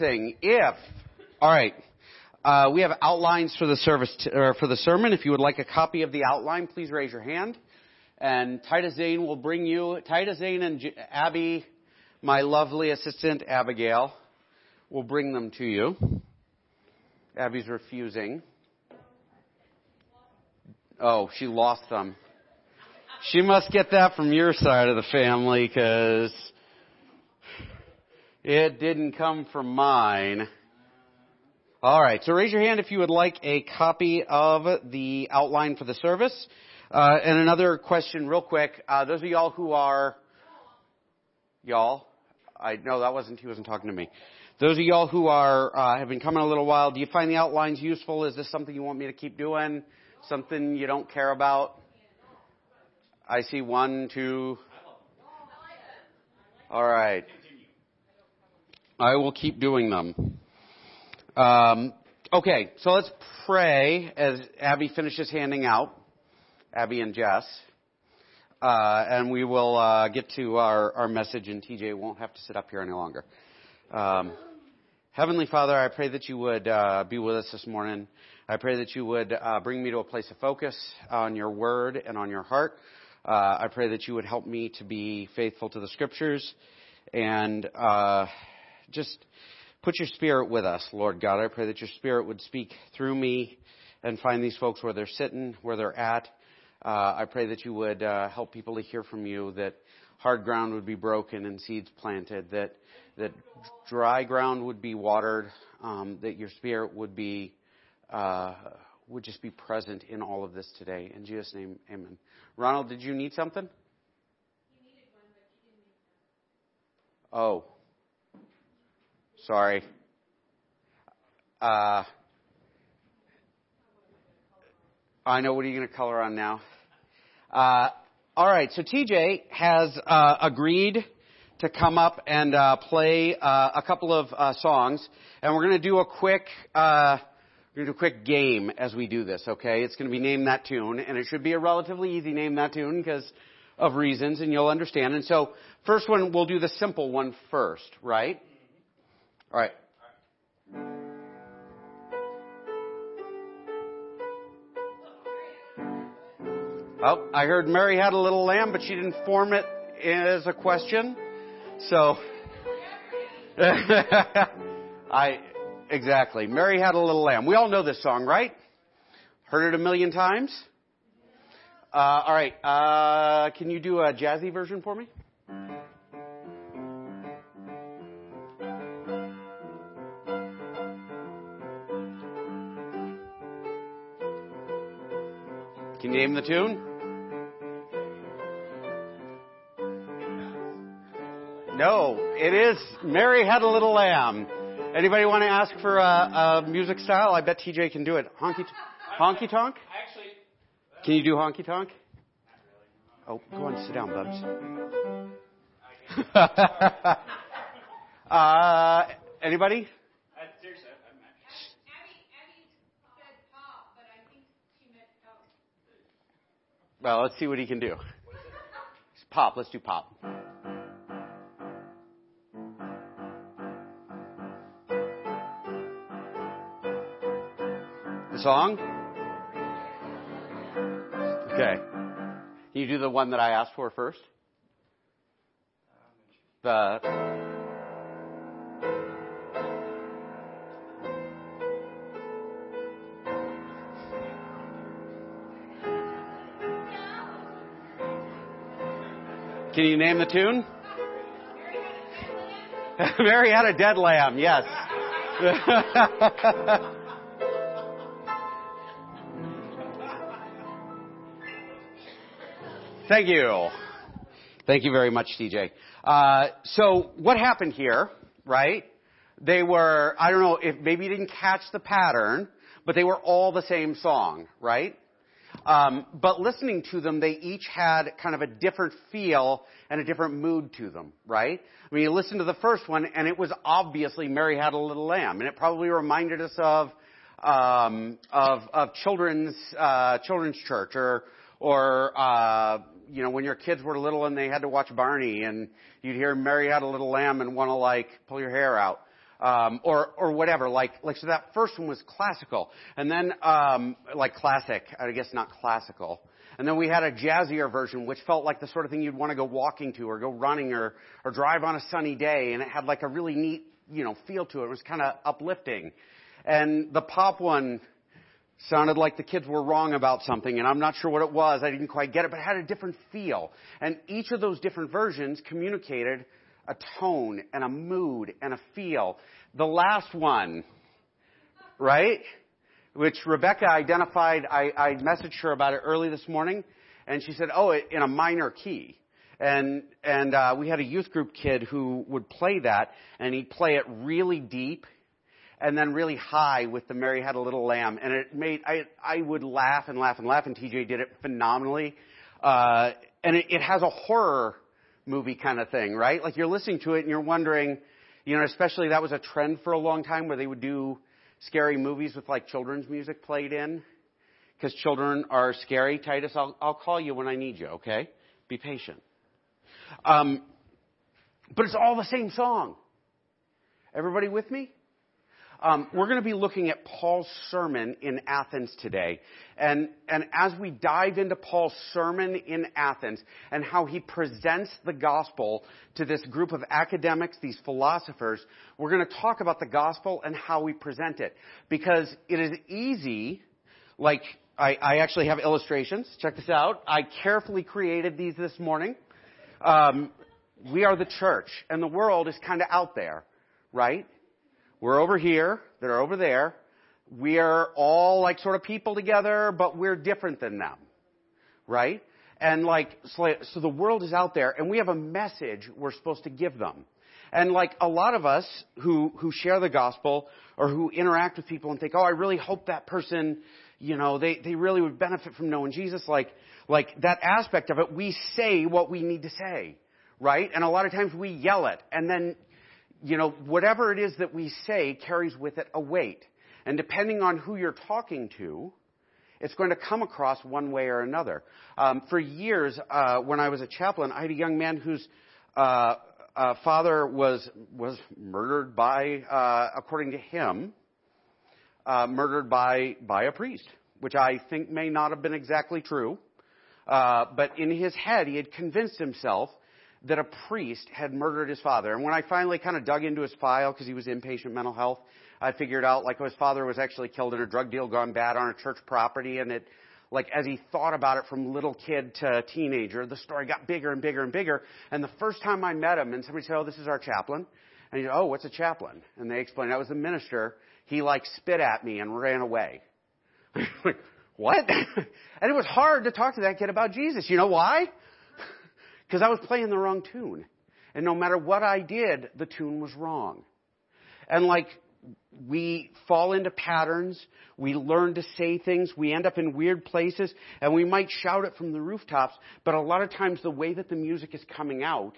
thing. If, all right, uh, we have outlines for the service t- or for the sermon. If you would like a copy of the outline, please raise your hand. And Titus Zane will bring you. Titus Zane and J- Abby, my lovely assistant Abigail, will bring them to you. Abby's refusing. Oh, she lost them. She must get that from your side of the family because it didn't come from mine. All right, so raise your hand if you would like a copy of the outline for the service. Uh, and another question, real quick. Uh, those of y'all who are y'all, I know that wasn't he wasn't talking to me. Those of y'all who are uh, have been coming a little while, do you find the outlines useful? Is this something you want me to keep doing? Something you don't care about? I see one, two. All right. I will keep doing them. Um, okay, so let's pray as Abby finishes handing out. Abby and Jess. Uh, and we will uh, get to our, our message, and TJ won't have to sit up here any longer. Um, Heavenly Father, I pray that you would uh, be with us this morning. I pray that you would uh, bring me to a place of focus on your word and on your heart. Uh, I pray that you would help me to be faithful to the scriptures and uh, just put your spirit with us, Lord God. I pray that your spirit would speak through me and find these folks where they're sitting, where they're at. Uh, I pray that you would uh, help people to hear from you, that hard ground would be broken and seeds planted, that that dry ground would be watered, um, that your spirit would be uh, would just be present in all of this today. In Jesus' name, Amen. Ronald, did you need something? Oh, sorry. Uh, I know what are you going to color on now? Uh, all right, so TJ has uh, agreed to come up and uh, play uh, a couple of uh, songs, and we're going to do a quick uh, we're going to do a quick game as we do this. Okay, it's going to be name that tune, and it should be a relatively easy name that tune because of reasons, and you'll understand. And so, first one we'll do the simple one first, right? All right. Oh, I heard Mary had a little lamb, but she didn't form it as a question. So, I, exactly. Mary had a little lamb. We all know this song, right? Heard it a million times? Uh, all right. Uh, can you do a jazzy version for me? Name the tune? No, it is Mary Had a Little Lamb. Anybody want to ask for a, a music style? I bet TJ can do it. Honky, honky tonk? Actually, Can you do honky tonk? Oh, go on, sit down, Bubs. uh, anybody? I, seriously, I'm actually. Abby, Abby said pop, but I think she meant coke. Well, let's see what he can do. Pop. Let's do pop. The song? Okay. Can you do the one that I asked for first? The. Can you name the tune? Mary had a dead lamb, yes. Thank you. Thank you very much, TJ. Uh, so what happened here, right? They were, I don't know if maybe you didn't catch the pattern, but they were all the same song, right? Um, but listening to them, they each had kind of a different feel and a different mood to them, right? I mean, you listen to the first one, and it was obviously Mary Had a Little Lamb, and it probably reminded us of um, of of children's uh, children's church, or or uh, you know when your kids were little and they had to watch Barney, and you'd hear Mary Had a Little Lamb and want to like pull your hair out. Um, or or whatever. Like like so that first one was classical, and then um, like classic. I guess not classical. And then we had a jazzier version, which felt like the sort of thing you'd want to go walking to, or go running, or or drive on a sunny day, and it had like a really neat you know feel to it. It was kind of uplifting. And the pop one sounded like the kids were wrong about something, and I'm not sure what it was. I didn't quite get it, but it had a different feel. And each of those different versions communicated a tone and a mood and a feel. The last one, right? Which Rebecca identified, I, I messaged her about it early this morning, and she said, oh, it, in a minor key. And, and, uh, we had a youth group kid who would play that, and he'd play it really deep and then really high with the Mary Had a Little Lamb. And it made, I, I would laugh and laugh and laugh, and TJ did it phenomenally. Uh, and it, it has a horror movie kind of thing, right? Like you're listening to it and you're wondering, you know, especially that was a trend for a long time where they would do scary movies with like children's music played in. Because children are scary. Titus, I'll, I'll call you when I need you, okay? Be patient. Um, but it's all the same song. Everybody with me? Um, we're going to be looking at Paul's sermon in Athens today. And, and as we dive into Paul's sermon in Athens and how he presents the gospel to this group of academics, these philosophers, we're going to talk about the gospel and how we present it. Because it is easy, like, I, I actually have illustrations. Check this out. I carefully created these this morning. Um, we are the church, and the world is kind of out there, right? We're over here. They're over there. We are all like sort of people together, but we're different than them. Right? And like, so the world is out there and we have a message we're supposed to give them. And like a lot of us who, who share the gospel or who interact with people and think, oh, I really hope that person, you know, they, they really would benefit from knowing Jesus. Like, like that aspect of it, we say what we need to say. Right? And a lot of times we yell it and then you know, whatever it is that we say carries with it a weight. And depending on who you're talking to, it's going to come across one way or another. Um, for years, uh, when I was a chaplain, I had a young man whose uh, uh, father was was murdered by, uh, according to him, uh, murdered by by a priest, which I think may not have been exactly true. Uh, but in his head, he had convinced himself that a priest had murdered his father. And when I finally kind of dug into his file, because he was inpatient mental health, I figured out like oh, his father was actually killed in a drug deal gone bad on a church property, and it, like as he thought about it from little kid to teenager, the story got bigger and bigger and bigger. And the first time I met him, and somebody said, "Oh, this is our chaplain," and he said, "Oh, what's a chaplain?" And they explained, "I was the minister." He like spit at me and ran away. like, what? and it was hard to talk to that kid about Jesus. You know why? Because I was playing the wrong tune. And no matter what I did, the tune was wrong. And like, we fall into patterns, we learn to say things, we end up in weird places, and we might shout it from the rooftops, but a lot of times the way that the music is coming out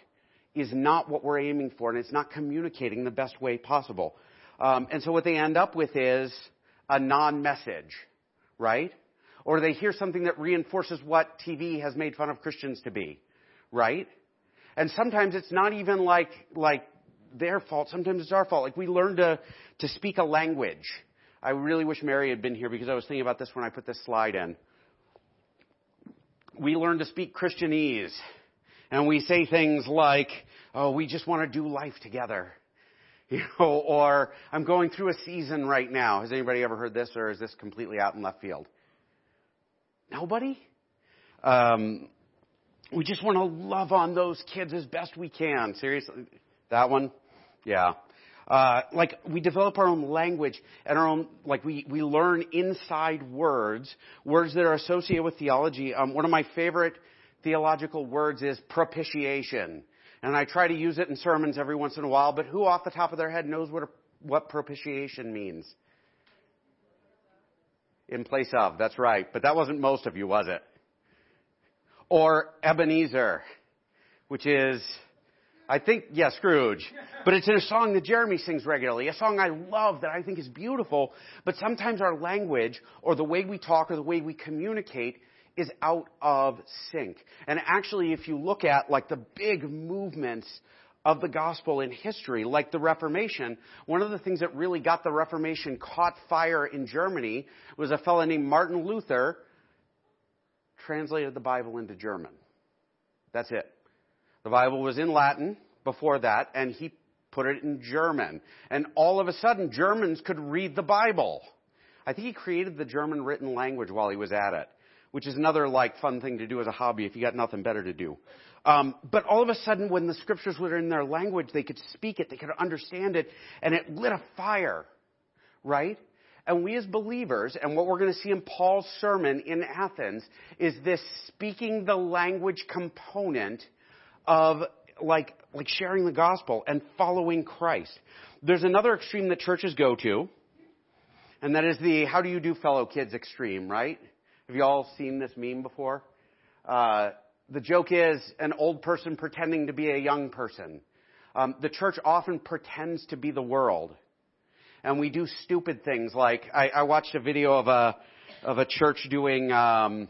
is not what we're aiming for, and it's not communicating the best way possible. Um, and so what they end up with is a non-message, right? Or they hear something that reinforces what TV has made fun of Christians to be right? And sometimes it's not even like, like their fault. Sometimes it's our fault. Like we learn to, to speak a language. I really wish Mary had been here because I was thinking about this when I put this slide in. We learn to speak Christianese. And we say things like, oh, we just want to do life together. You know, or I'm going through a season right now. Has anybody ever heard this or is this completely out in left field? Nobody? Um, we just want to love on those kids as best we can. Seriously? That one? Yeah. Uh, like we develop our own language and our own, like we, we learn inside words, words that are associated with theology. Um, one of my favorite theological words is propitiation. And I try to use it in sermons every once in a while, but who off the top of their head knows what, a, what propitiation means? In place of, that's right. But that wasn't most of you, was it? Or Ebenezer, which is, I think, yeah, Scrooge. But it's in a song that Jeremy sings regularly, a song I love that I think is beautiful, but sometimes our language or the way we talk or the way we communicate is out of sync. And actually, if you look at like the big movements of the gospel in history, like the Reformation. One of the things that really got the Reformation caught fire in Germany was a fellow named Martin Luther translated the Bible into German. That's it. The Bible was in Latin before that, and he put it in German. And all of a sudden, Germans could read the Bible. I think he created the German written language while he was at it, which is another like fun thing to do as a hobby if you got nothing better to do. Um, but all of a sudden, when the scriptures were in their language, they could speak it, they could understand it, and it lit a fire, right? And we as believers, and what we're going to see in Paul's sermon in Athens, is this speaking the language component of like, like sharing the gospel and following Christ. There's another extreme that churches go to, and that is the how do you do fellow kids extreme, right? Have you all seen this meme before? Uh, the joke is an old person pretending to be a young person. Um, the church often pretends to be the world. And we do stupid things like I, I watched a video of a of a church doing um,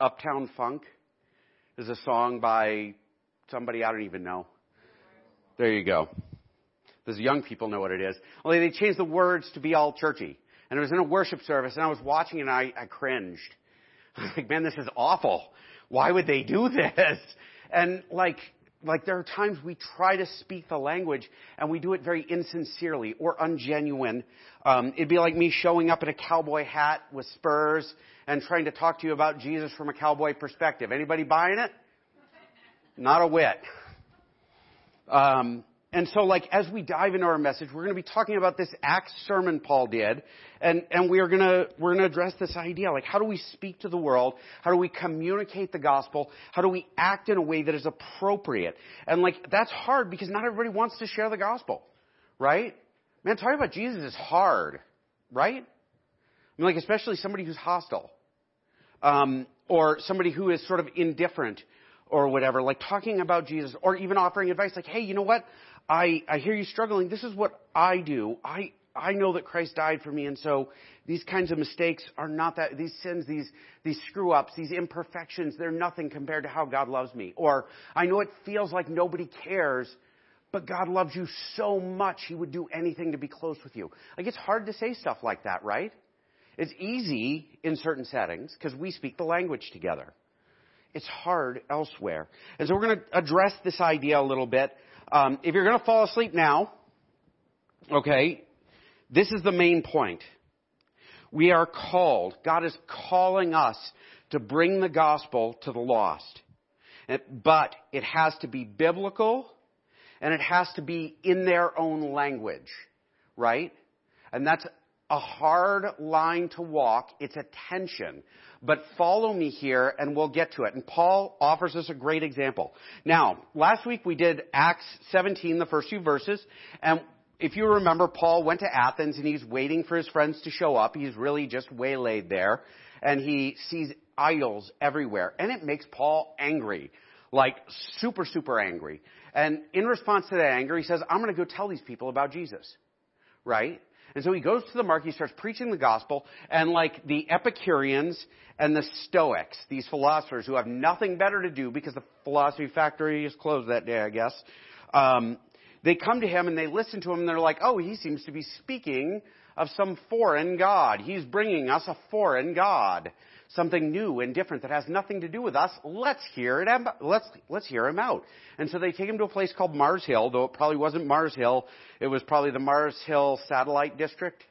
Uptown Funk. Is a song by somebody I don't even know. There you go. Those young people know what it is. Only they changed the words to be all churchy. And it was in a worship service, and I was watching and I, I cringed. I was like, man, this is awful. Why would they do this? And like, like there are times we try to speak the language and we do it very insincerely or ungenuine. Um, it'd be like me showing up in a cowboy hat with spurs and trying to talk to you about Jesus from a cowboy perspective. Anybody buying it? Not a whit. Um, and so, like, as we dive into our message, we're going to be talking about this Acts sermon Paul did, and, and we are going to, we're going to address this idea. Like, how do we speak to the world? How do we communicate the gospel? How do we act in a way that is appropriate? And, like, that's hard because not everybody wants to share the gospel, right? Man, talking about Jesus is hard, right? I mean, like, especially somebody who's hostile, um, or somebody who is sort of indifferent, or whatever, like talking about Jesus, or even offering advice, like, hey, you know what? I, I hear you struggling. This is what I do. I, I know that Christ died for me, and so these kinds of mistakes are not that, these sins, these, these screw ups, these imperfections, they're nothing compared to how God loves me. Or, I know it feels like nobody cares, but God loves you so much, He would do anything to be close with you. Like, it's hard to say stuff like that, right? It's easy in certain settings because we speak the language together. It's hard elsewhere. And so we're going to address this idea a little bit. Um, if you're going to fall asleep now, okay, this is the main point. We are called, God is calling us to bring the gospel to the lost. But it has to be biblical and it has to be in their own language, right? And that's a hard line to walk. It's a tension. But follow me here and we'll get to it. And Paul offers us a great example. Now, last week we did Acts 17, the first few verses, and if you remember, Paul went to Athens and he's waiting for his friends to show up. He's really just waylaid there. And he sees idols everywhere. And it makes Paul angry. Like, super, super angry. And in response to that anger, he says, I'm going to go tell these people about Jesus. Right? And so he goes to the market, he starts preaching the gospel, and like the Epicureans and the Stoics, these philosophers who have nothing better to do because the philosophy factory is closed that day, I guess, um, they come to him and they listen to him and they're like, oh, he seems to be speaking of some foreign God. He's bringing us a foreign God. Something new and different that has nothing to do with us. Let's hear it. Let's, let's hear him out. And so they take him to a place called Mars Hill, though it probably wasn't Mars Hill. It was probably the Mars Hill Satellite District.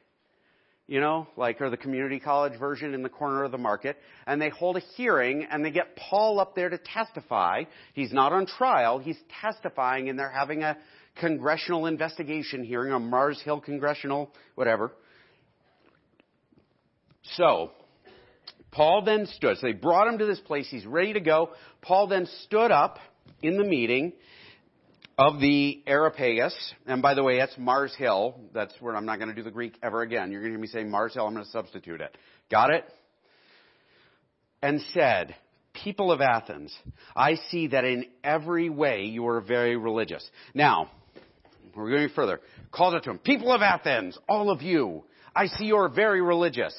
You know, like, or the community college version in the corner of the market. And they hold a hearing and they get Paul up there to testify. He's not on trial. He's testifying and they're having a, congressional investigation hearing on Mars Hill Congressional, whatever. So, Paul then stood. So they brought him to this place. He's ready to go. Paul then stood up in the meeting of the Areopagus. And by the way, that's Mars Hill. That's where I'm not going to do the Greek ever again. You're going to hear me say Mars Hill. I'm going to substitute it. Got it? And said, People of Athens, I see that in every way you are very religious. Now, we're going further. Calls it to him. People of Athens, all of you, I see you're very religious.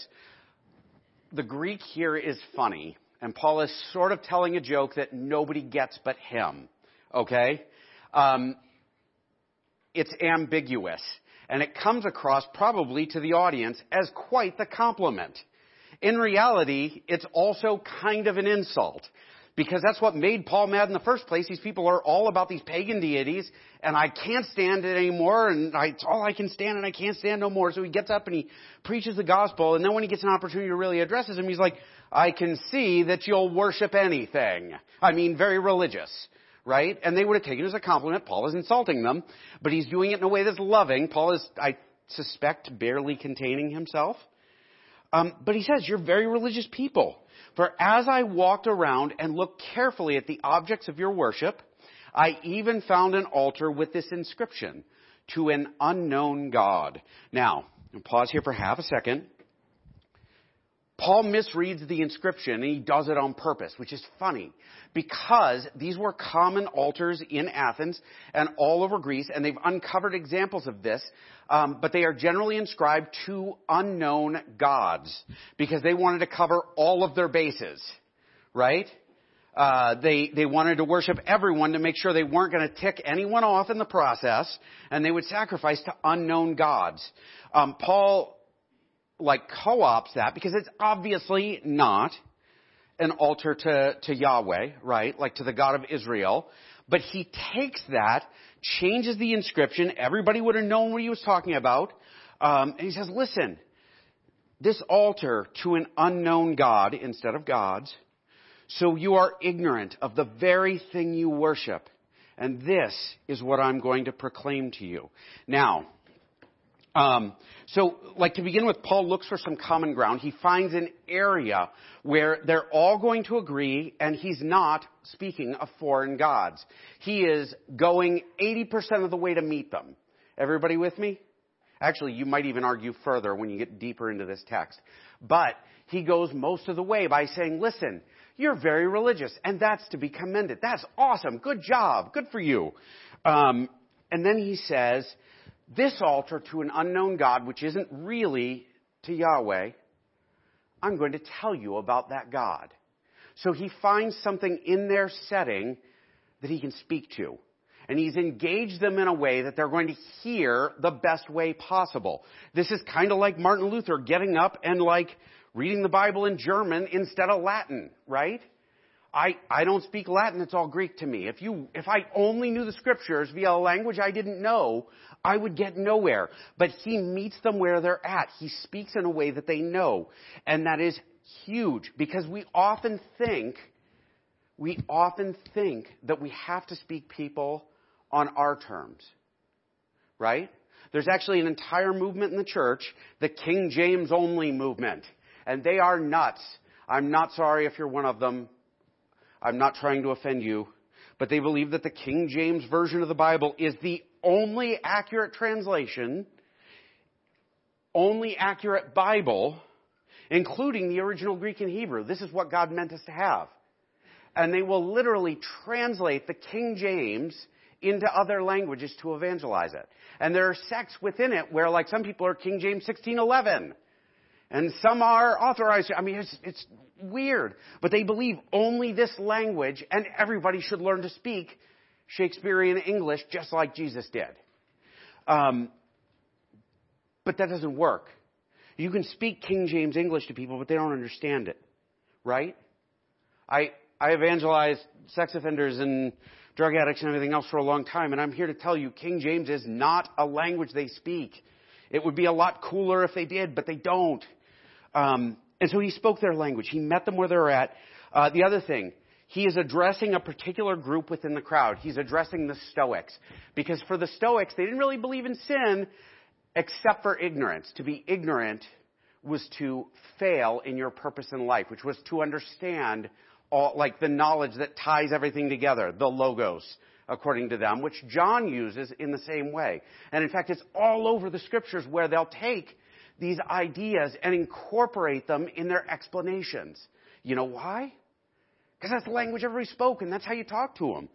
The Greek here is funny, and Paul is sort of telling a joke that nobody gets but him. Okay? Um, it's ambiguous, and it comes across probably to the audience as quite the compliment. In reality, it's also kind of an insult because that's what made Paul mad in the first place. These people are all about these pagan deities, and I can't stand it anymore, and I, it's all I can stand, and I can't stand no more. So he gets up and he preaches the gospel, and then when he gets an opportunity to really address him, he's like, I can see that you'll worship anything. I mean, very religious right? And they would have taken it as a compliment. Paul is insulting them, but he's doing it in a way that's loving. Paul is, I suspect, barely containing himself. Um, but he says, You're very religious people. For as I walked around and looked carefully at the objects of your worship, I even found an altar with this inscription to an unknown God. Now, pause here for half a second. Paul misreads the inscription and he does it on purpose, which is funny because these were common altars in Athens and all over Greece, and they've uncovered examples of this, um, but they are generally inscribed to unknown gods because they wanted to cover all of their bases, right? Uh, they they wanted to worship everyone to make sure they weren't going to tick anyone off in the process, and they would sacrifice to unknown gods. Um, Paul like co-ops that because it's obviously not an altar to, to Yahweh, right? Like to the God of Israel. But he takes that, changes the inscription. Everybody would have known what he was talking about. Um, and he says, listen, this altar to an unknown God instead of gods. So you are ignorant of the very thing you worship. And this is what I'm going to proclaim to you. Now, um, so, like to begin with, Paul looks for some common ground. He finds an area where they're all going to agree, and he's not speaking of foreign gods. He is going 80% of the way to meet them. Everybody with me? Actually, you might even argue further when you get deeper into this text. But he goes most of the way by saying, listen, you're very religious, and that's to be commended. That's awesome. Good job. Good for you. Um, and then he says, this altar to an unknown God, which isn't really to Yahweh, I'm going to tell you about that God. So he finds something in their setting that he can speak to. And he's engaged them in a way that they're going to hear the best way possible. This is kind of like Martin Luther getting up and like reading the Bible in German instead of Latin, right? I, I don't speak Latin, it's all Greek to me. If you, if I only knew the scriptures via a language I didn't know, I would get nowhere. But he meets them where they're at. He speaks in a way that they know. And that is huge because we often think, we often think that we have to speak people on our terms. Right? There's actually an entire movement in the church, the King James only movement. And they are nuts. I'm not sorry if you're one of them. I'm not trying to offend you, but they believe that the King James Version of the Bible is the only accurate translation, only accurate Bible, including the original Greek and Hebrew. This is what God meant us to have. And they will literally translate the King James into other languages to evangelize it. And there are sects within it where, like, some people are King James 1611 and some are authorized. I mean, it's, it's weird. But they believe only this language, and everybody should learn to speak Shakespearean English just like Jesus did. Um, but that doesn't work. You can speak King James English to people, but they don't understand it. Right? I, I evangelized sex offenders and drug addicts and everything else for a long time, and I'm here to tell you King James is not a language they speak. It would be a lot cooler if they did, but they don't. Um, and so he spoke their language. He met them where they were at. Uh, the other thing, he is addressing a particular group within the crowd. He's addressing the Stoics. Because for the Stoics, they didn't really believe in sin except for ignorance. To be ignorant was to fail in your purpose in life, which was to understand all, like the knowledge that ties everything together, the logos, according to them, which John uses in the same way. And in fact, it's all over the scriptures where they'll take these ideas and incorporate them in their explanations. You know why? Because that's the language everybody spoke, and that's how you talk to them.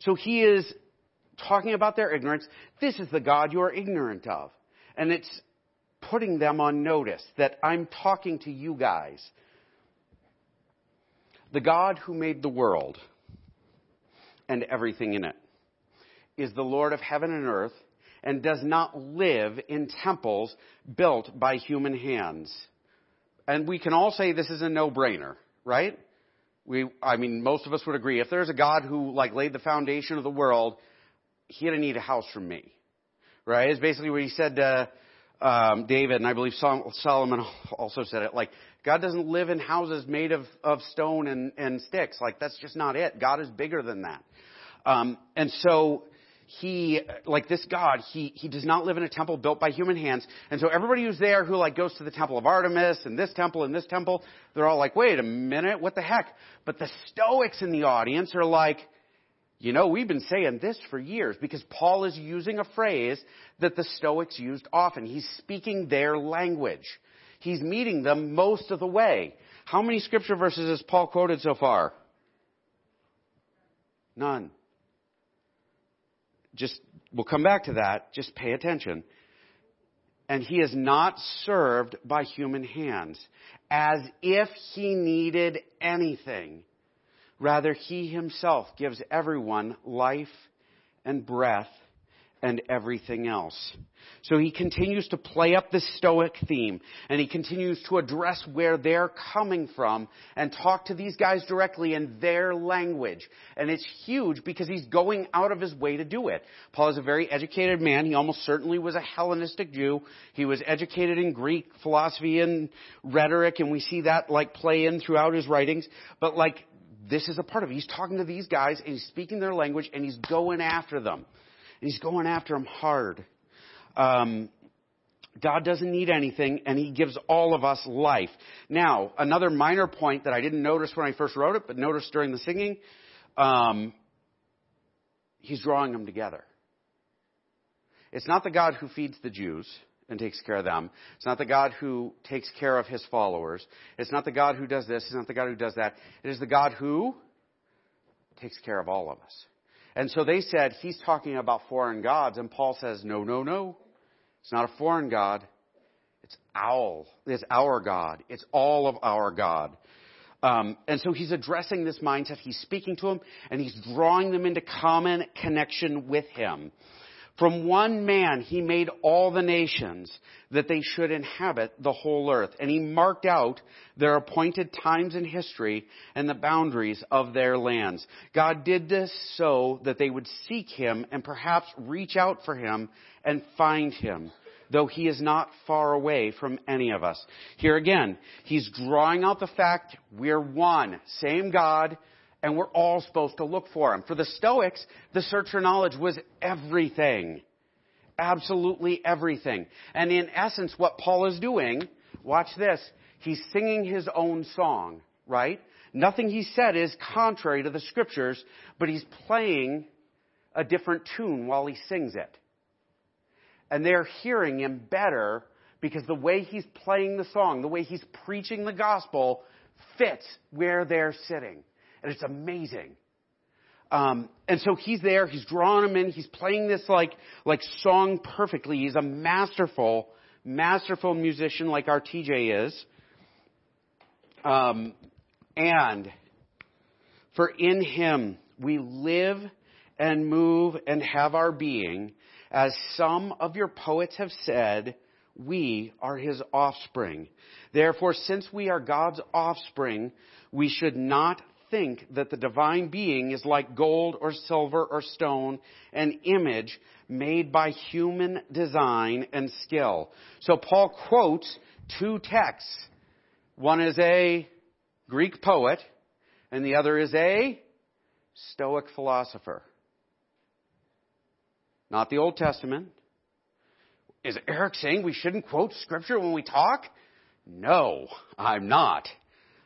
So he is talking about their ignorance. This is the God you are ignorant of. And it's putting them on notice that I'm talking to you guys. The God who made the world and everything in it is the Lord of heaven and earth and does not live in temples built by human hands. And we can all say this is a no-brainer, right? We, I mean, most of us would agree. If there's a God who like laid the foundation of the world, he didn't need a house from me, right? It's basically what he said to um, David, and I believe Solomon also said it. Like, God doesn't live in houses made of, of stone and, and sticks. Like, that's just not it. God is bigger than that. Um, and so, he, like this God, he, he does not live in a temple built by human hands. And so everybody who's there who like goes to the temple of Artemis and this temple and this temple, they're all like, wait a minute, what the heck? But the Stoics in the audience are like, you know, we've been saying this for years because Paul is using a phrase that the Stoics used often. He's speaking their language. He's meeting them most of the way. How many scripture verses has Paul quoted so far? None. Just, we'll come back to that. Just pay attention. And he is not served by human hands as if he needed anything. Rather, he himself gives everyone life and breath and everything else. So he continues to play up this Stoic theme and he continues to address where they're coming from and talk to these guys directly in their language. And it's huge because he's going out of his way to do it. Paul is a very educated man. He almost certainly was a Hellenistic Jew. He was educated in Greek philosophy and rhetoric and we see that like play in throughout his writings. But like this is a part of it. He's talking to these guys and he's speaking their language and he's going after them. And he's going after them hard. Um, God doesn't need anything and he gives all of us life. Now, another minor point that I didn't notice when I first wrote it, but noticed during the singing, um, he's drawing them together. It's not the God who feeds the Jews and takes care of them. It's not the God who takes care of his followers. It's not the God who does this. It's not the God who does that. It is the God who takes care of all of us. And so they said, he's talking about foreign gods. And Paul says, no, no, no. It's not a foreign God. It's owl. It's our God. It's all of our God. Um, and so he's addressing this mindset. He's speaking to them and he's drawing them into common connection with him. From one man he made all the nations that they should inhabit the whole earth. And he marked out their appointed times in history and the boundaries of their lands. God did this so that they would seek him and perhaps reach out for him and find him though he is not far away from any of us. Here again, he's drawing out the fact we're one, same God, and we're all supposed to look for him. For the Stoics, the search for knowledge was everything. Absolutely everything. And in essence, what Paul is doing, watch this, he's singing his own song, right? Nothing he said is contrary to the scriptures, but he's playing a different tune while he sings it. And they're hearing him better because the way he's playing the song, the way he's preaching the gospel fits where they're sitting. And it's amazing. Um, and so he's there, he's drawing them in, he's playing this like, like song perfectly. He's a masterful, masterful musician like our TJ is. Um, and for in him we live and move and have our being, as some of your poets have said, we are his offspring. Therefore, since we are God's offspring, we should not think that the divine being is like gold or silver or stone, an image made by human design and skill. So Paul quotes two texts. One is a Greek poet, and the other is a Stoic philosopher. Not the Old Testament. Is Eric saying we shouldn't quote scripture when we talk? No, I'm not.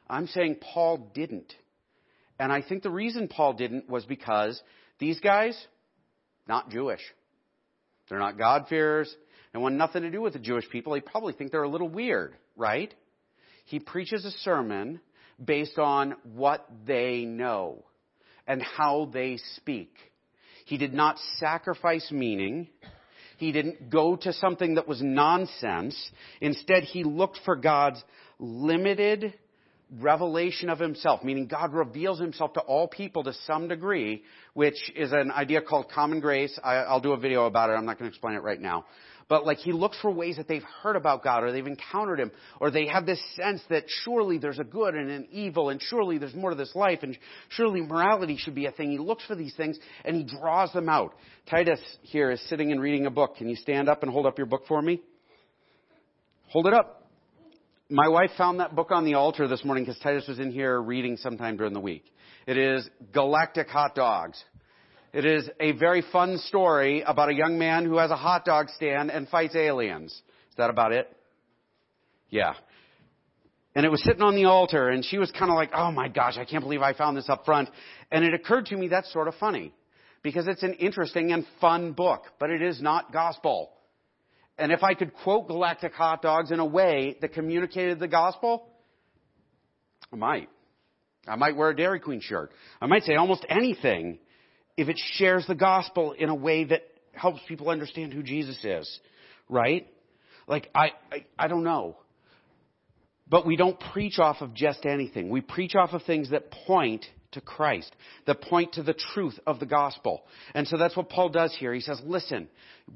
I'm saying Paul didn't. And I think the reason Paul didn't was because these guys, not Jewish. They're not God-fearers. and want nothing to do with the Jewish people. They probably think they're a little weird, right? He preaches a sermon based on what they know and how they speak. He did not sacrifice meaning. He didn't go to something that was nonsense. Instead, he looked for God's limited revelation of himself, meaning God reveals himself to all people to some degree, which is an idea called common grace. I, will do a video about it. I'm not going to explain it right now. But like he looks for ways that they've heard about God or they've encountered him or they have this sense that surely there's a good and an evil and surely there's more to this life and surely morality should be a thing. He looks for these things and he draws them out. Titus here is sitting and reading a book. Can you stand up and hold up your book for me? Hold it up. My wife found that book on the altar this morning because Titus was in here reading sometime during the week. It is Galactic Hot Dogs. It is a very fun story about a young man who has a hot dog stand and fights aliens. Is that about it? Yeah. And it was sitting on the altar and she was kind of like, oh my gosh, I can't believe I found this up front. And it occurred to me that's sort of funny because it's an interesting and fun book, but it is not gospel. And if I could quote Galactic Hot Dogs in a way that communicated the gospel, I might. I might wear a Dairy Queen shirt. I might say almost anything if it shares the gospel in a way that helps people understand who Jesus is. Right? Like, I, I, I don't know. But we don't preach off of just anything. We preach off of things that point to Christ, that point to the truth of the gospel. And so that's what Paul does here. He says, listen,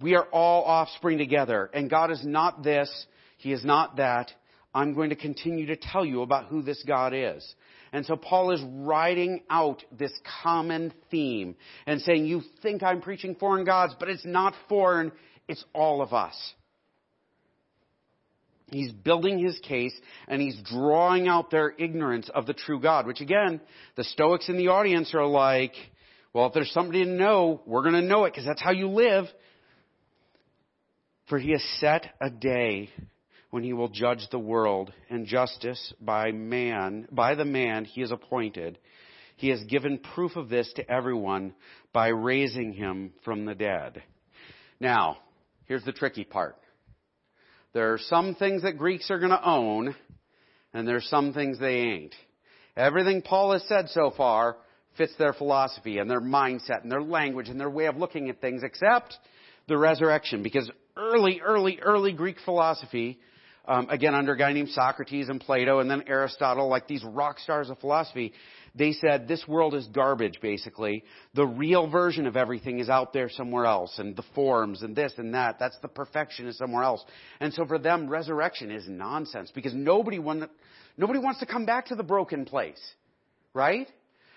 we are all offspring together, and God is not this, He is not that. I'm going to continue to tell you about who this God is. And so Paul is writing out this common theme and saying, you think I'm preaching foreign gods, but it's not foreign, it's all of us. He's building his case and he's drawing out their ignorance of the true God, which again, the Stoics in the audience are like, well, if there's somebody to know, we're going to know it because that's how you live. For he has set a day when he will judge the world and justice by man, by the man he has appointed. He has given proof of this to everyone by raising him from the dead. Now, here's the tricky part. There are some things that Greeks are going to own, and there's some things they ain't. Everything Paul has said so far fits their philosophy and their mindset and their language and their way of looking at things, except the resurrection. Because early, early, early Greek philosophy, um, again under a guy named Socrates and Plato and then Aristotle, like these rock stars of philosophy, they said this world is garbage, basically. The real version of everything is out there somewhere else, and the forms and this and that. That's the perfection is somewhere else. And so for them, resurrection is nonsense because nobody, nobody wants to come back to the broken place, right?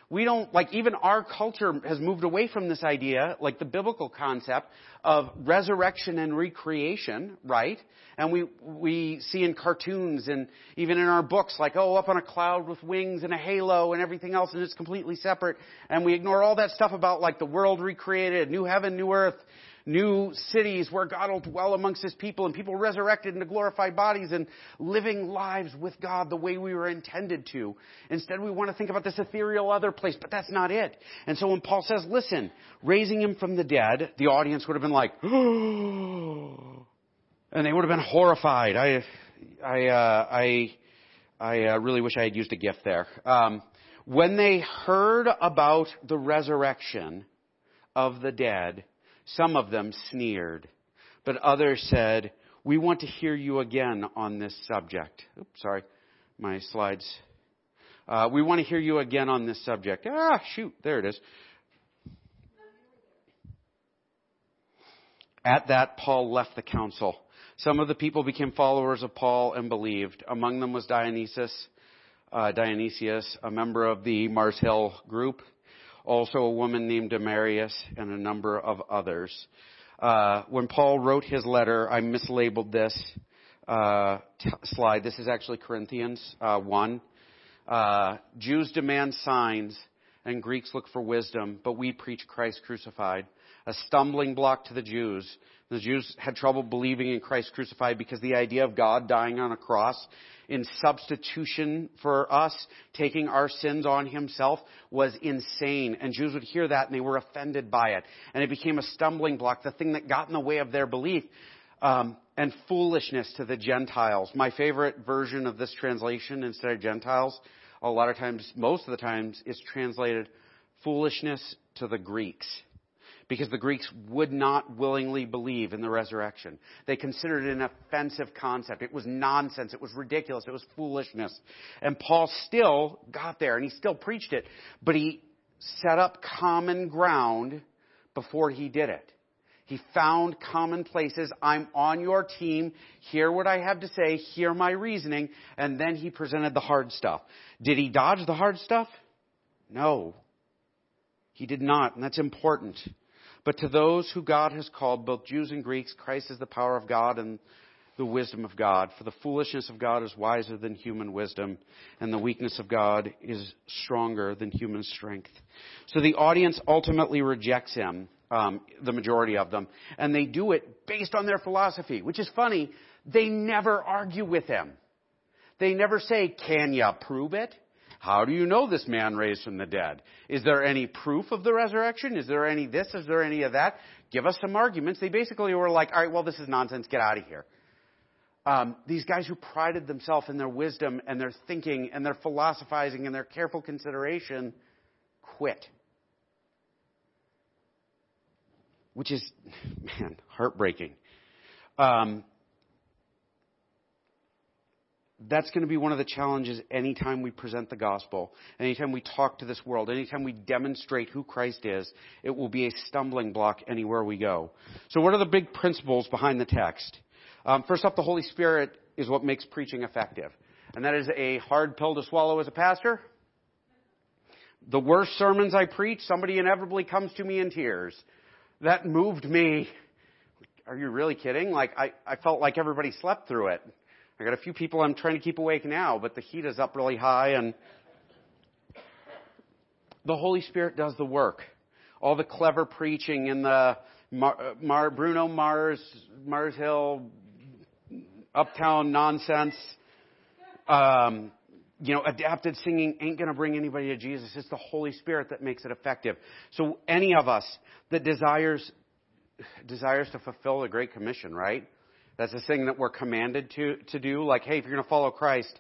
We don't, like even our culture has moved away from this idea, like the biblical concept of resurrection and recreation, right? And we, we see in cartoons and even in our books like, oh, up on a cloud with wings and a halo and everything else and it's completely separate. And we ignore all that stuff about like the world recreated, new heaven, new earth, new cities where God will dwell amongst his people and people resurrected into glorified bodies and living lives with God the way we were intended to. Instead, we want to think about this ethereal other place, but that's not it. And so when Paul says, listen, raising him from the dead, the audience would have been like, and they would have been horrified. I, I, uh, I, I uh, really wish I had used a gift there. Um, when they heard about the resurrection of the dead, some of them sneered, but others said, We want to hear you again on this subject. Oops, sorry, my slides. Uh, we want to hear you again on this subject. Ah, shoot, there it is. At that, Paul left the council. Some of the people became followers of Paul and believed. Among them was Dionysius, uh, Dionysius, a member of the Mars Hill group also a woman named Damaris, and a number of others. Uh, when Paul wrote his letter, I mislabeled this uh, t- slide. This is actually Corinthians uh, 1. Uh, Jews demand signs, and Greeks look for wisdom, but we preach Christ crucified. A stumbling block to the Jews. The Jews had trouble believing in Christ crucified because the idea of God dying on a cross in substitution for us, taking our sins on himself, was insane. And Jews would hear that and they were offended by it. And it became a stumbling block, the thing that got in the way of their belief. Um, and foolishness to the Gentiles. My favorite version of this translation instead of Gentiles, a lot of times, most of the times, is translated foolishness to the Greeks because the Greeks would not willingly believe in the resurrection. They considered it an offensive concept. It was nonsense. It was ridiculous. It was foolishness. And Paul still got there and he still preached it, but he set up common ground before he did it. He found common places. I'm on your team. Hear what I have to say. Hear my reasoning. And then he presented the hard stuff. Did he dodge the hard stuff? No. He did not, and that's important. But to those who God has called, both Jews and Greeks, Christ is the power of God and the wisdom of God. For the foolishness of God is wiser than human wisdom, and the weakness of God is stronger than human strength. So the audience ultimately rejects him, um, the majority of them, and they do it based on their philosophy, which is funny. They never argue with him. They never say, can you prove it? How do you know this man raised from the dead? Is there any proof of the resurrection? Is there any this? Is there any of that? Give us some arguments. They basically were like, all right, well, this is nonsense. Get out of here. Um, these guys who prided themselves in their wisdom and their thinking and their philosophizing and their careful consideration quit. Which is, man, heartbreaking. Um, that's going to be one of the challenges anytime we present the gospel, anytime we talk to this world, anytime we demonstrate who Christ is, it will be a stumbling block anywhere we go. So what are the big principles behind the text? Um, first up, the Holy Spirit is what makes preaching effective. And that is a hard pill to swallow as a pastor. The worst sermons I preach, somebody inevitably comes to me in tears. That moved me. Are you really kidding? Like, I, I felt like everybody slept through it. I got a few people I'm trying to keep awake now, but the heat is up really high and the Holy Spirit does the work. All the clever preaching and the Mar, Mar, Bruno Mars, Mars Hill, uptown nonsense, um, you know, adapted singing ain't going to bring anybody to Jesus. It's the Holy Spirit that makes it effective. So any of us that desires desires to fulfill the Great Commission, right? That's the thing that we're commanded to, to do. Like, hey, if you're going to follow Christ,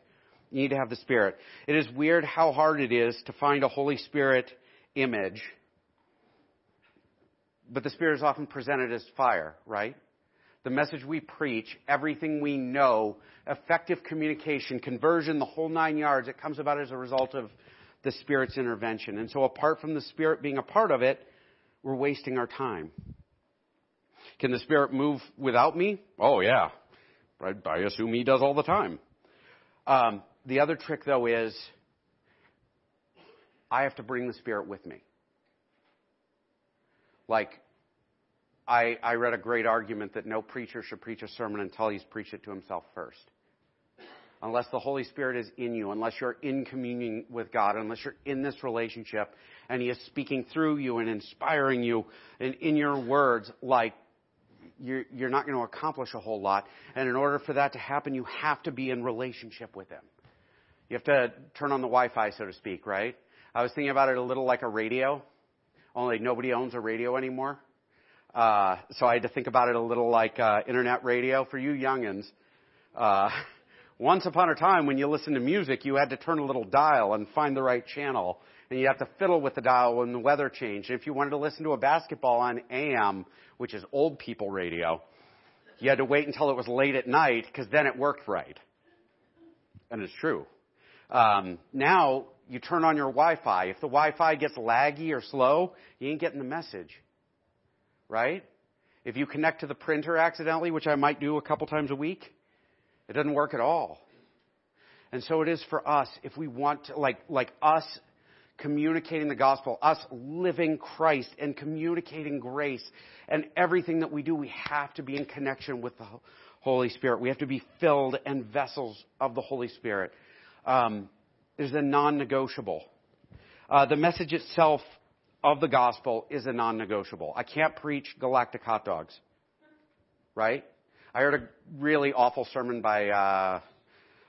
you need to have the Spirit. It is weird how hard it is to find a Holy Spirit image, but the Spirit is often presented as fire, right? The message we preach, everything we know, effective communication, conversion, the whole nine yards, it comes about as a result of the Spirit's intervention. And so apart from the Spirit being a part of it, we're wasting our time. Can the Spirit move without me? Oh, yeah. I, I assume He does all the time. Um, the other trick, though, is I have to bring the Spirit with me. Like, I, I read a great argument that no preacher should preach a sermon until he's preached it to himself first. Unless the Holy Spirit is in you, unless you're in communion with God, unless you're in this relationship and He is speaking through you and inspiring you in, in your words, like you're, you're not going to accomplish a whole lot. And in order for that to happen, you have to be in relationship with Him. You have to turn on the Wi-Fi, so to speak, right? I was thinking about it a little like a radio, only nobody owns a radio anymore. Uh, so I had to think about it a little like uh, internet radio for you youngins. Uh, once upon a time, when you listened to music, you had to turn a little dial and find the right channel, and you'd have to fiddle with the dial when the weather changed. If you wanted to listen to a basketball on AM, which is old people radio, you had to wait until it was late at night because then it worked right. And it's true. Um, now you turn on your Wi-Fi. If the Wi-Fi gets laggy or slow, you ain't getting the message, right? If you connect to the printer accidentally, which I might do a couple times a week, it doesn't work at all. And so it is for us if we want to, like, like us communicating the gospel, us living Christ and communicating grace and everything that we do, we have to be in connection with the Holy Spirit. We have to be filled and vessels of the Holy Spirit. Um, is a non-negotiable. Uh, the message itself of the gospel is a non-negotiable. I can't preach galactic hot dogs, right? I heard a really awful sermon by uh,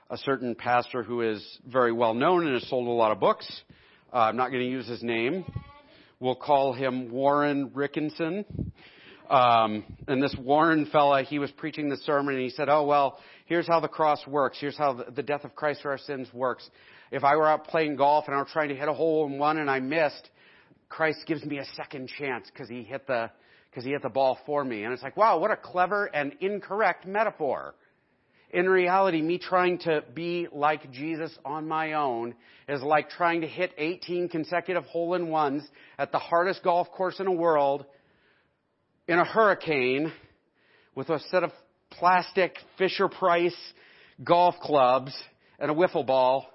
a certain pastor who is very well known and has sold a lot of books. Uh, I'm not going to use his name. We'll call him Warren Rickinson. Um, and this Warren fella, he was preaching the sermon and he said, "Oh well, here's how the cross works. Here's how the, death of Christ for our sins works. If I were out playing golf and I were trying to hit a hole in one and I missed, Christ gives me a second chance because he hit the because he hit the ball for me. And it's like, wow, what a clever and incorrect metaphor. In reality, me trying to be like Jesus on my own is like trying to hit 18 consecutive hole in ones at the hardest golf course in the world in a hurricane with a set of plastic Fisher Price golf clubs and a wiffle ball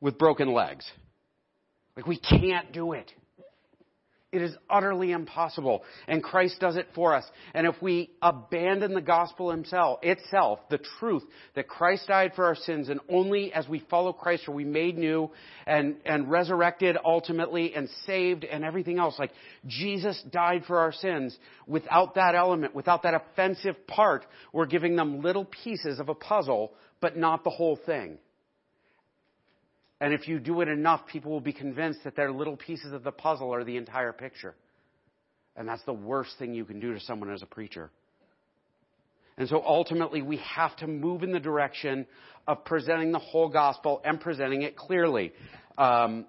with broken legs. Like we can't do it. It is utterly impossible. And Christ does it for us. And if we abandon the gospel himself, itself, the truth that Christ died for our sins, and only as we follow Christ are we made new and, and resurrected ultimately and saved and everything else. Like Jesus died for our sins. Without that element, without that offensive part, we're giving them little pieces of a puzzle, but not the whole thing. And if you do it enough, people will be convinced that their little pieces of the puzzle are the entire picture. And that's the worst thing you can do to someone as a preacher. And so ultimately, we have to move in the direction of presenting the whole gospel and presenting it clearly. Um,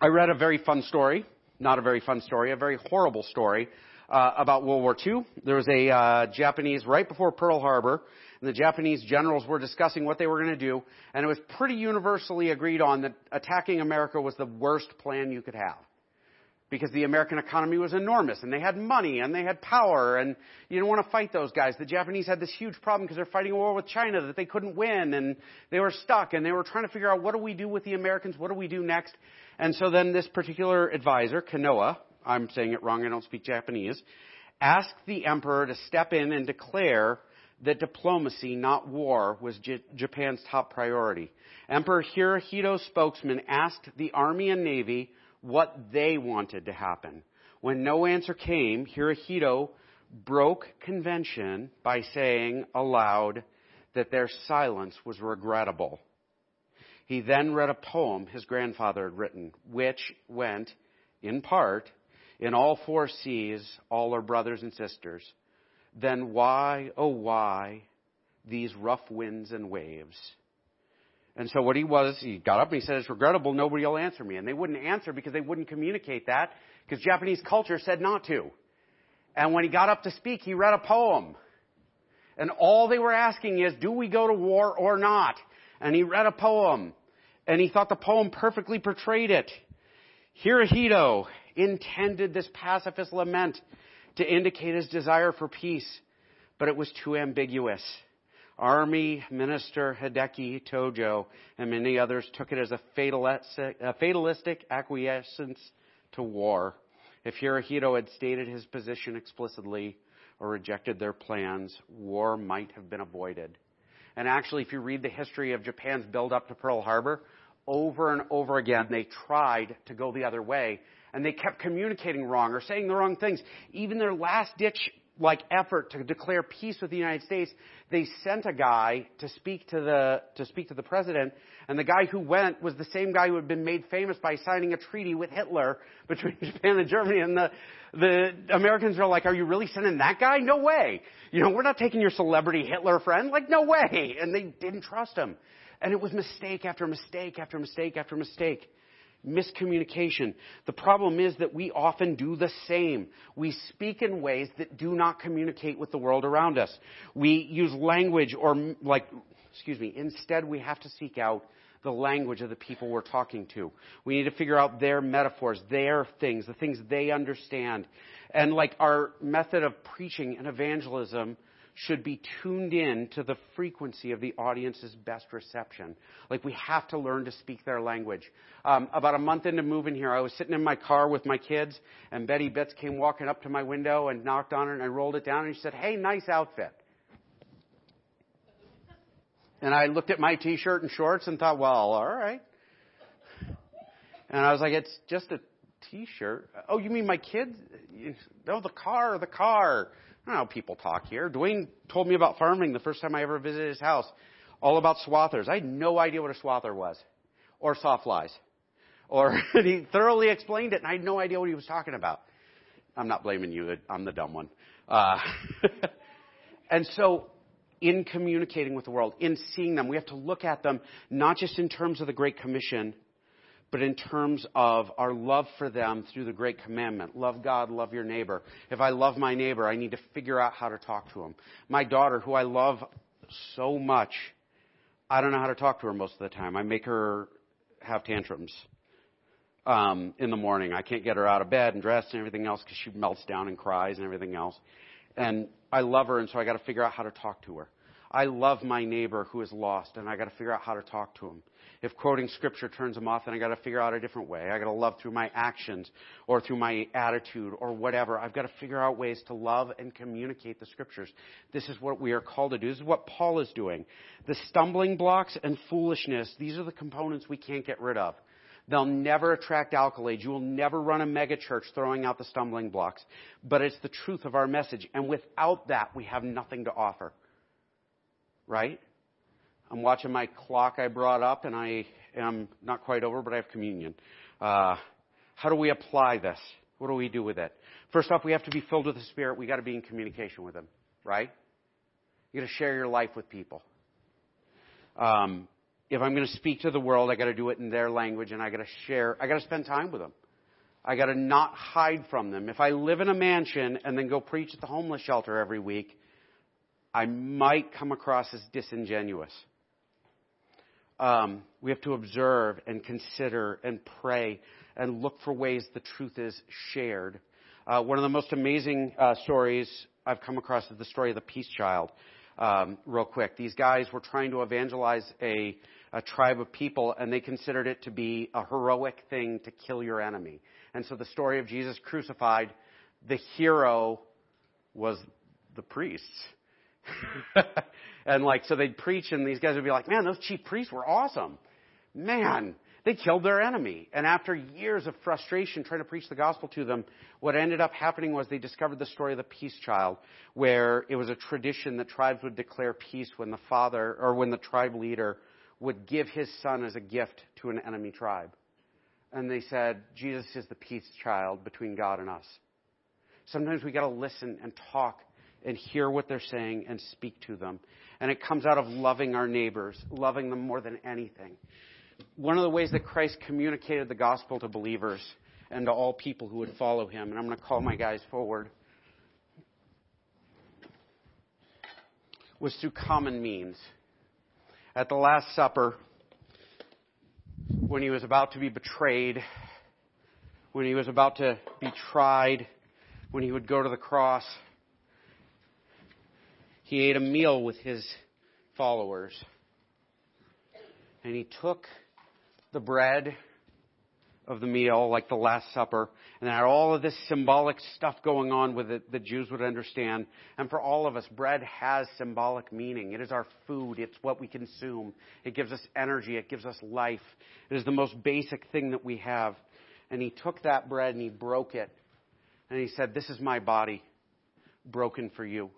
I read a very fun story, not a very fun story, a very horrible story uh, about World War II. There was a uh, Japanese right before Pearl Harbor and the Japanese generals were discussing what they were going to do, and it was pretty universally agreed on that attacking America was the worst plan you could have. Because the American economy was enormous, and they had money, and they had power, and you didn't want to fight those guys. The Japanese had this huge problem because they're fighting a war with China that they couldn't win, and they were stuck, and they were trying to figure out what do we do with the Americans, what do we do next? And so then this particular advisor, Kanoa, I'm saying it wrong, I don't speak Japanese, asked the emperor to step in and declare that diplomacy, not war, was J- Japan's top priority. Emperor Hirohito's spokesman asked the Army and Navy what they wanted to happen. When no answer came, Hirohito broke convention by saying aloud that their silence was regrettable. He then read a poem his grandfather had written, which went, in part, in all four seas, all are brothers and sisters then why, oh why, these rough winds and waves? And so what he was, he got up and he said, it's regrettable, nobody will answer me. And they wouldn't answer because they wouldn't communicate that because Japanese culture said not to. And when he got up to speak, he read a poem. And all they were asking is, do we go to war or not? And he read a poem. And he thought the poem perfectly portrayed it. Hirohito intended this pacifist lament to indicate his desire for peace, but it was too ambiguous. Army Minister Hideki Tojo and many others took it as a fatalistic, acquiescence to war. If Hirohito had stated his position explicitly or rejected their plans, war might have been avoided. And actually, if you read the history of Japan's build up to Pearl Harbor, over and over again, they tried to go the other way and they kept communicating wrong or saying the wrong things. Even their last ditch like effort to declare peace with the United States, they sent a guy to speak to the to speak to the president, and the guy who went was the same guy who had been made famous by signing a treaty with Hitler between Japan and Germany. And the the Americans are like, "Are you really sending that guy? No way! You know, we're not taking your celebrity Hitler friend. Like, no way!" And they didn't trust him, and it was mistake after mistake after mistake after mistake miscommunication. The problem is that we often do the same. We speak in ways that do not communicate with the world around us. We use language or like, excuse me, instead we have to seek out the language of the people we're talking to. We need to figure out their metaphors, their things, the things they understand. And like our method of preaching and evangelism should be tuned in to the frequency of the audience's best reception. Like we have to learn to speak their language. Um, about a month into moving here, I was sitting in my car with my kids, and Betty Bitts came walking up to my window and knocked on it, and I rolled it down, and she said, "Hey, nice outfit." And I looked at my t-shirt and shorts and thought, well, all right. And I was like, it's just a t-shirt. Oh, you mean my kids? No, the car, the car. I don't know how people talk here. Dwayne told me about farming the first time I ever visited his house. All about swathers. I had no idea what a swather was. Or sawflies. Or he thoroughly explained it and I had no idea what he was talking about. I'm not blaming you. I'm the dumb one. Uh, and so in communicating with the world, in seeing them, we have to look at them not just in terms of the Great Commission, but in terms of our love for them through the great commandment love God, love your neighbor. If I love my neighbor, I need to figure out how to talk to him. My daughter, who I love so much, I don't know how to talk to her most of the time. I make her have tantrums um, in the morning. I can't get her out of bed and dressed and everything else because she melts down and cries and everything else. And I love her, and so I got to figure out how to talk to her. I love my neighbor who is lost, and I got to figure out how to talk to him. If quoting scripture turns him off, then I got to figure out a different way. I got to love through my actions or through my attitude or whatever. I've got to figure out ways to love and communicate the scriptures. This is what we are called to do. This is what Paul is doing. The stumbling blocks and foolishness, these are the components we can't get rid of. They'll never attract accolades. You will never run a megachurch throwing out the stumbling blocks. But it's the truth of our message. And without that, we have nothing to offer right? I'm watching my clock I brought up, and I am not quite over, but I have communion. Uh, how do we apply this? What do we do with it? First off, we have to be filled with the Spirit. We got to be in communication with Him, right? You got to share your life with people. Um, if I'm going to speak to the world, I got to do it in their language, and I got to share. I got to spend time with them. I got to not hide from them. If I live in a mansion and then go preach at the homeless shelter every week, I might come across as disingenuous. Um, we have to observe and consider and pray and look for ways the truth is shared. Uh, one of the most amazing uh, stories I've come across is the story of the Peace Child. Um, real quick, these guys were trying to evangelize a, a tribe of people, and they considered it to be a heroic thing to kill your enemy. And so the story of Jesus crucified, the hero was the priests and like, so they'd preach and these guys would be like, man, those chief priests were awesome. Man, they killed their enemy. And after years of frustration trying to preach the gospel to them, what ended up happening was they discovered the story of the peace child, where it was a tradition that tribes would declare peace when the father, or when the tribe leader would give his son as a gift to an enemy tribe. And they said, Jesus is the peace child between God and us. Sometimes we gotta listen and talk and hear what they're saying and speak to them. And it comes out of loving our neighbors, loving them more than anything. One of the ways that Christ communicated the gospel to believers and to all people who would follow him, and I'm going to call my guys forward, was through common means. At the Last Supper, when he was about to be betrayed, when he was about to be tried, when he would go to the cross, he ate a meal with his followers. And he took the bread of the meal, like the Last Supper, and had all of this symbolic stuff going on with it that Jews would understand. And for all of us, bread has symbolic meaning. It is our food. It's what we consume. It gives us energy. It gives us life. It is the most basic thing that we have. And he took that bread and he broke it. And he said, This is my body broken for you.